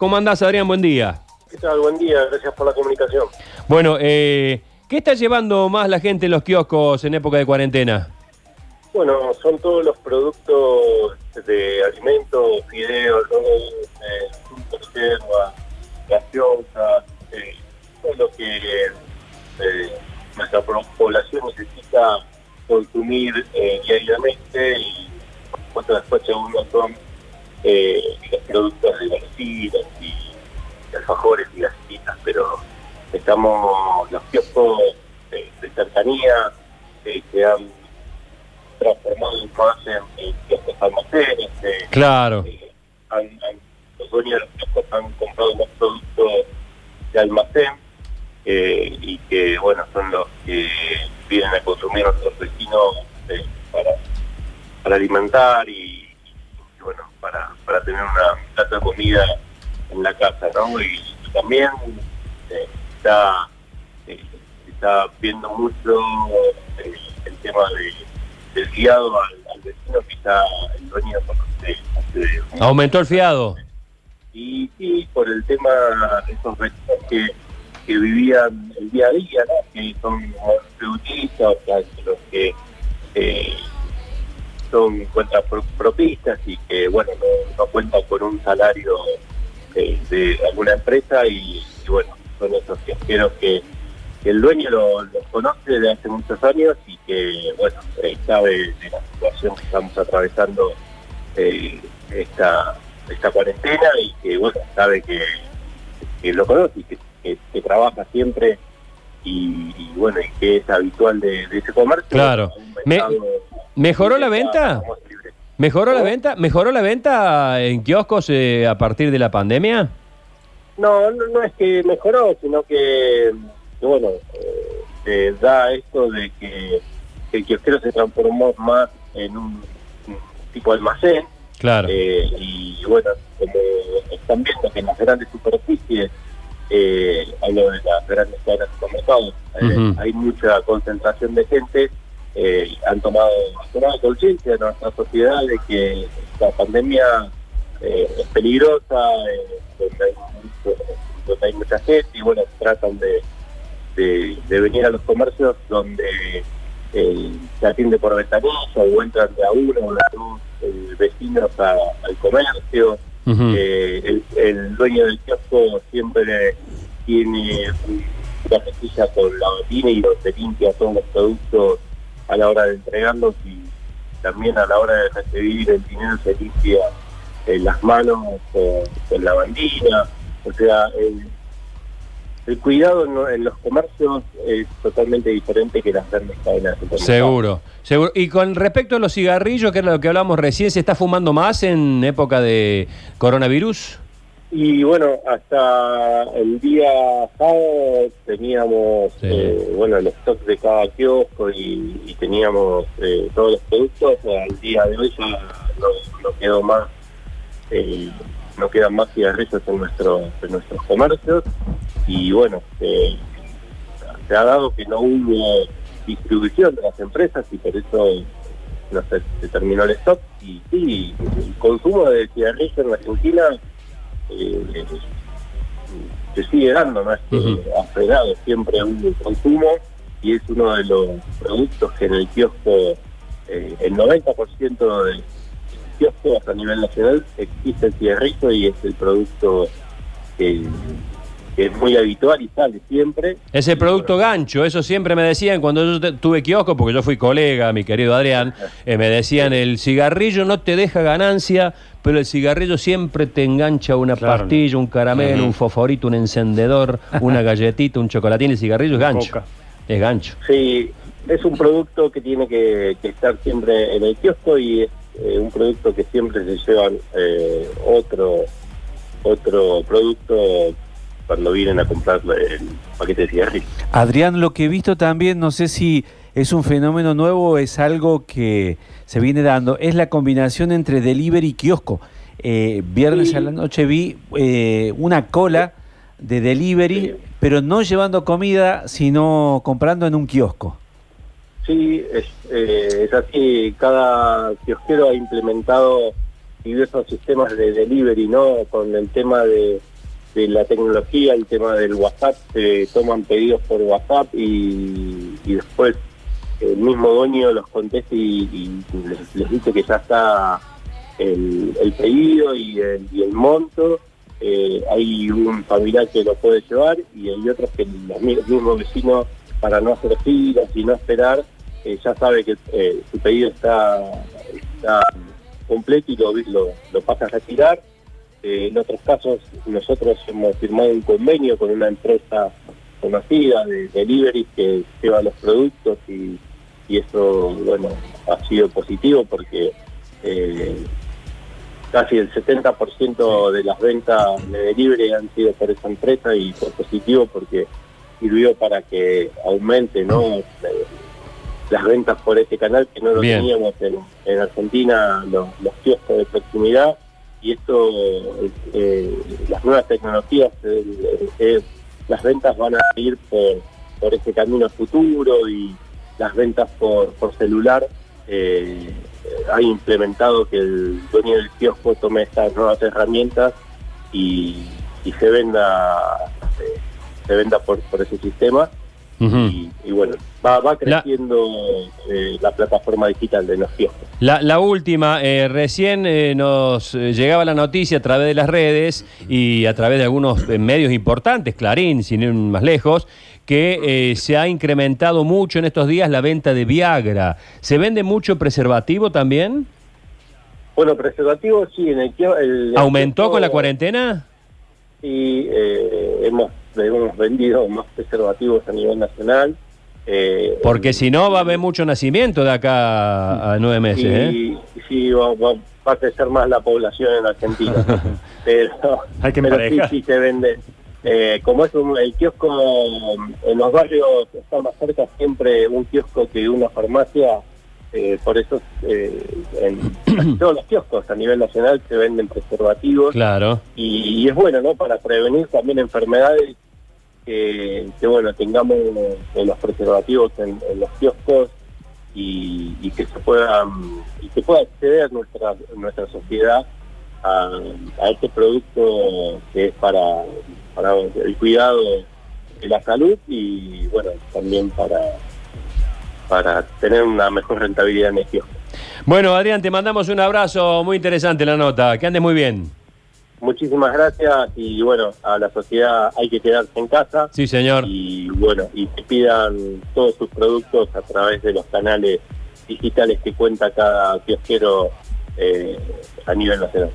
¿Cómo andás, Adrián? Buen día. ¿Qué tal? Buen día, gracias por la comunicación. Bueno, eh, ¿qué está llevando más la gente en los kioscos en época de cuarentena? Bueno, son todos los productos de alimentos, fideos, eh, conserva, gaseosas, eh, todo lo que eh, nuestra población necesita consumir eh, diariamente y por supuesto después uno son eh, los productos de estamos los kioscos de, de cercanía eh, que han transformado más en, kioscos almacenes. eh, Claro. eh, han- han- los dueños de los kioscos han comprado más productos de almacén eh, y que, bueno, son los que vienen a consumir nuestros vecinos para, para alimentar y, y, bueno, para, para tener una plato de comida en la casa, ¿no? Y, también eh, está, eh, está viendo mucho eh, el tema de, del guiado al, al vecino que está el dueño de, de- ¿Aumentó el fiado? y sí, por el tema de esos vecinos que, que vivían el día a día, ¿no? que son monotributistas, o sea, que los que eh, son cuentas pro- propistas y que, bueno, no, no cuentan con un salario eh, de alguna empresa y, y, bueno, son esos kiosqueros que, que el dueño lo- los conoce desde hace muchos años y que, bueno, eh, sabe de la situación que estamos atravesando eh, esta, esta cuarentena y que, bueno, sabe que, que lo conoce y que, que- que trabaja siempre y, y, bueno, y que es habitual de, de ese comercio. Claro. Me- ¿Mejoró la venta? ¿Mejoró la ¿Cómo? venta? ¿Mejoró la venta en kioscos eh, a partir de la pandemia? No, no, no es que mejoró, sino que, que, bueno, eh, se da esto de que, que el kiosquero se transformó más en un, un tipo de almacén Claro. eh, y bueno, están viendo que en las grandes superficies, eh, hablo de las grandes cadenas de supermercados, eh, hay mucha concentración de gente, eh, han tomado, tomado conciencia de nuestra sociedad de que esta pandemia eh, es peligrosa, eh, hay donde hay mucha gente y bueno, tratan de, de, de venir a los comercios donde eh, se atiende por ventanilla o entran de a uno o de a dos eh, vecinos a- al comercio. Eh, el, el dueño del kiosco siempre tiene una cestilla con lavatina y donde limpia todos los productos a la hora de entregarlos y también a la hora de recibir el dinero se limpia eh, las manos con, con lavandina. O sea, el, el cuidado en, en los comercios es totalmente diferente que las grandes cadenas. Seguro, seguro. Y con respecto a los cigarrillos, que era lo que hablamos recién, ¿se está fumando más en época de coronavirus? Y bueno, hasta el día sábado teníamos Sí. eh, bueno el stock de cada kiosco y, y teníamos eh, todos los productos. Al día de hoy ya no, no quedó más, eh, no quedan más cigarrillos en nuestros en nuestros comercios. Y bueno eh, se ha dado que no hubo distribución de las empresas y por eso no se, se terminó el stock. Y sí el consumo de cigarrillos en Argentina eh, se sigue dando, no es que Ujú. ha frenado, siempre un consumo y es uno de los productos que en el kiosco, eh, el 90% de kioscos a nivel nacional existe el cigarrillo y es el producto que, que es muy habitual y sale siempre. Es el producto gancho, eso siempre me decían cuando yo te- tuve kiosco, porque yo fui colega, mi querido Adrián, eh, me decían, el cigarrillo no te deja ganancia, pero el cigarrillo siempre te engancha una Claro. pastilla, un caramelo, un fosforito, un encendedor, una galletita, un chocolatín, el cigarrillo es gancho. Coca. Es gancho. Sí, es un producto que tiene que, que estar siempre en el kiosco y es eh, un producto que siempre se llevan eh, otro otro producto cuando vienen a comprar el paquete de cigarrillos. Adrián, lo que he visto también, no sé si es un fenómeno nuevo o es algo que se viene dando, es la combinación entre delivery y kiosco. Eh, viernes Sí. a la noche vi eh, una cola de delivery, Sí. pero no llevando comida, sino comprando en un kiosco. Sí, es, eh, es así. Cada kiosquero ha implementado diversos sistemas de delivery, ¿no? Con el tema de, de la tecnología, el tema del WhatsApp, se toman pedidos por WhatsApp y, después el mismo dueño los contesta y, les, dice que ya está el, el pedido y el, monto. Eh, hay un familiar que lo puede llevar y hay otros que los mi- mismos vecinos, para no hacer filas y no esperar, eh, ya sabe que eh, su pedido está, completo y lo, lo, pasa a retirar. Eh, en otros casos, nosotros hemos firmado un convenio con una empresa conocida de delivery que lleva los productos y, y eso, bueno, ha sido positivo porque casi el 70% de las ventas de delivery han sido por esa empresa y fue positivo porque sirvió para que aumente ¿no? Las ventas por este canal que no lo Bien. teníamos en, en Argentina los, los kioscos de proximidad y esto eh, las nuevas tecnologías eh, eh, las ventas van a ir por, por ese camino futuro y las ventas por, por celular eh, ha implementado que el dueño del kiosco tome estas nuevas herramientas y, y se venda se venda por, por ese sistema Y, y bueno va, va creciendo eh, la plataforma digital de los kioscos La, la última, eh, recién eh, nos eh, llegaba la noticia a través de las redes y a través de algunos eh, medios importantes, Clarín, sin ir más lejos, que se ha incrementado mucho en estos días la venta de Viagra. ¿Se vende mucho preservativo también? bueno preservativo sí en el el- ¿Aumentó con la cuarentena? Sí, eh, hemos, hemos vendido más preservativos a nivel nacional. eh, Porque si no va a haber mucho nacimiento de acá a, a nueve meses. ¿eh? y sí, va, va- va a crecer más la población en Argentina. pero Hay que pero sí, sí se vende. Eh, como es un- el kiosco en los barrios está más cerca siempre un kiosco que una farmacia, eh, por eso eh, en casi todos los kioscos a nivel nacional se venden preservativos Claro. y, y es bueno, ¿no? Para prevenir también enfermedades que, bueno, tengamos los preservativos en, los kioscos y, que se puedan y que pueda acceder nuestra nuestra sociedad a, a este producto que es para para el cuidado de la salud y bueno también para para tener una mejor rentabilidad en el kiosco. Bueno, Adrián, te mandamos un abrazo. Muy interesante la nota. Que andes muy bien. Muchísimas gracias y bueno, a la sociedad hay que quedarse en casa. Sí, señor. y bueno, y que pidan todos sus productos a través de los canales digitales que cuenta cada kiosquero eh, a nivel nacional.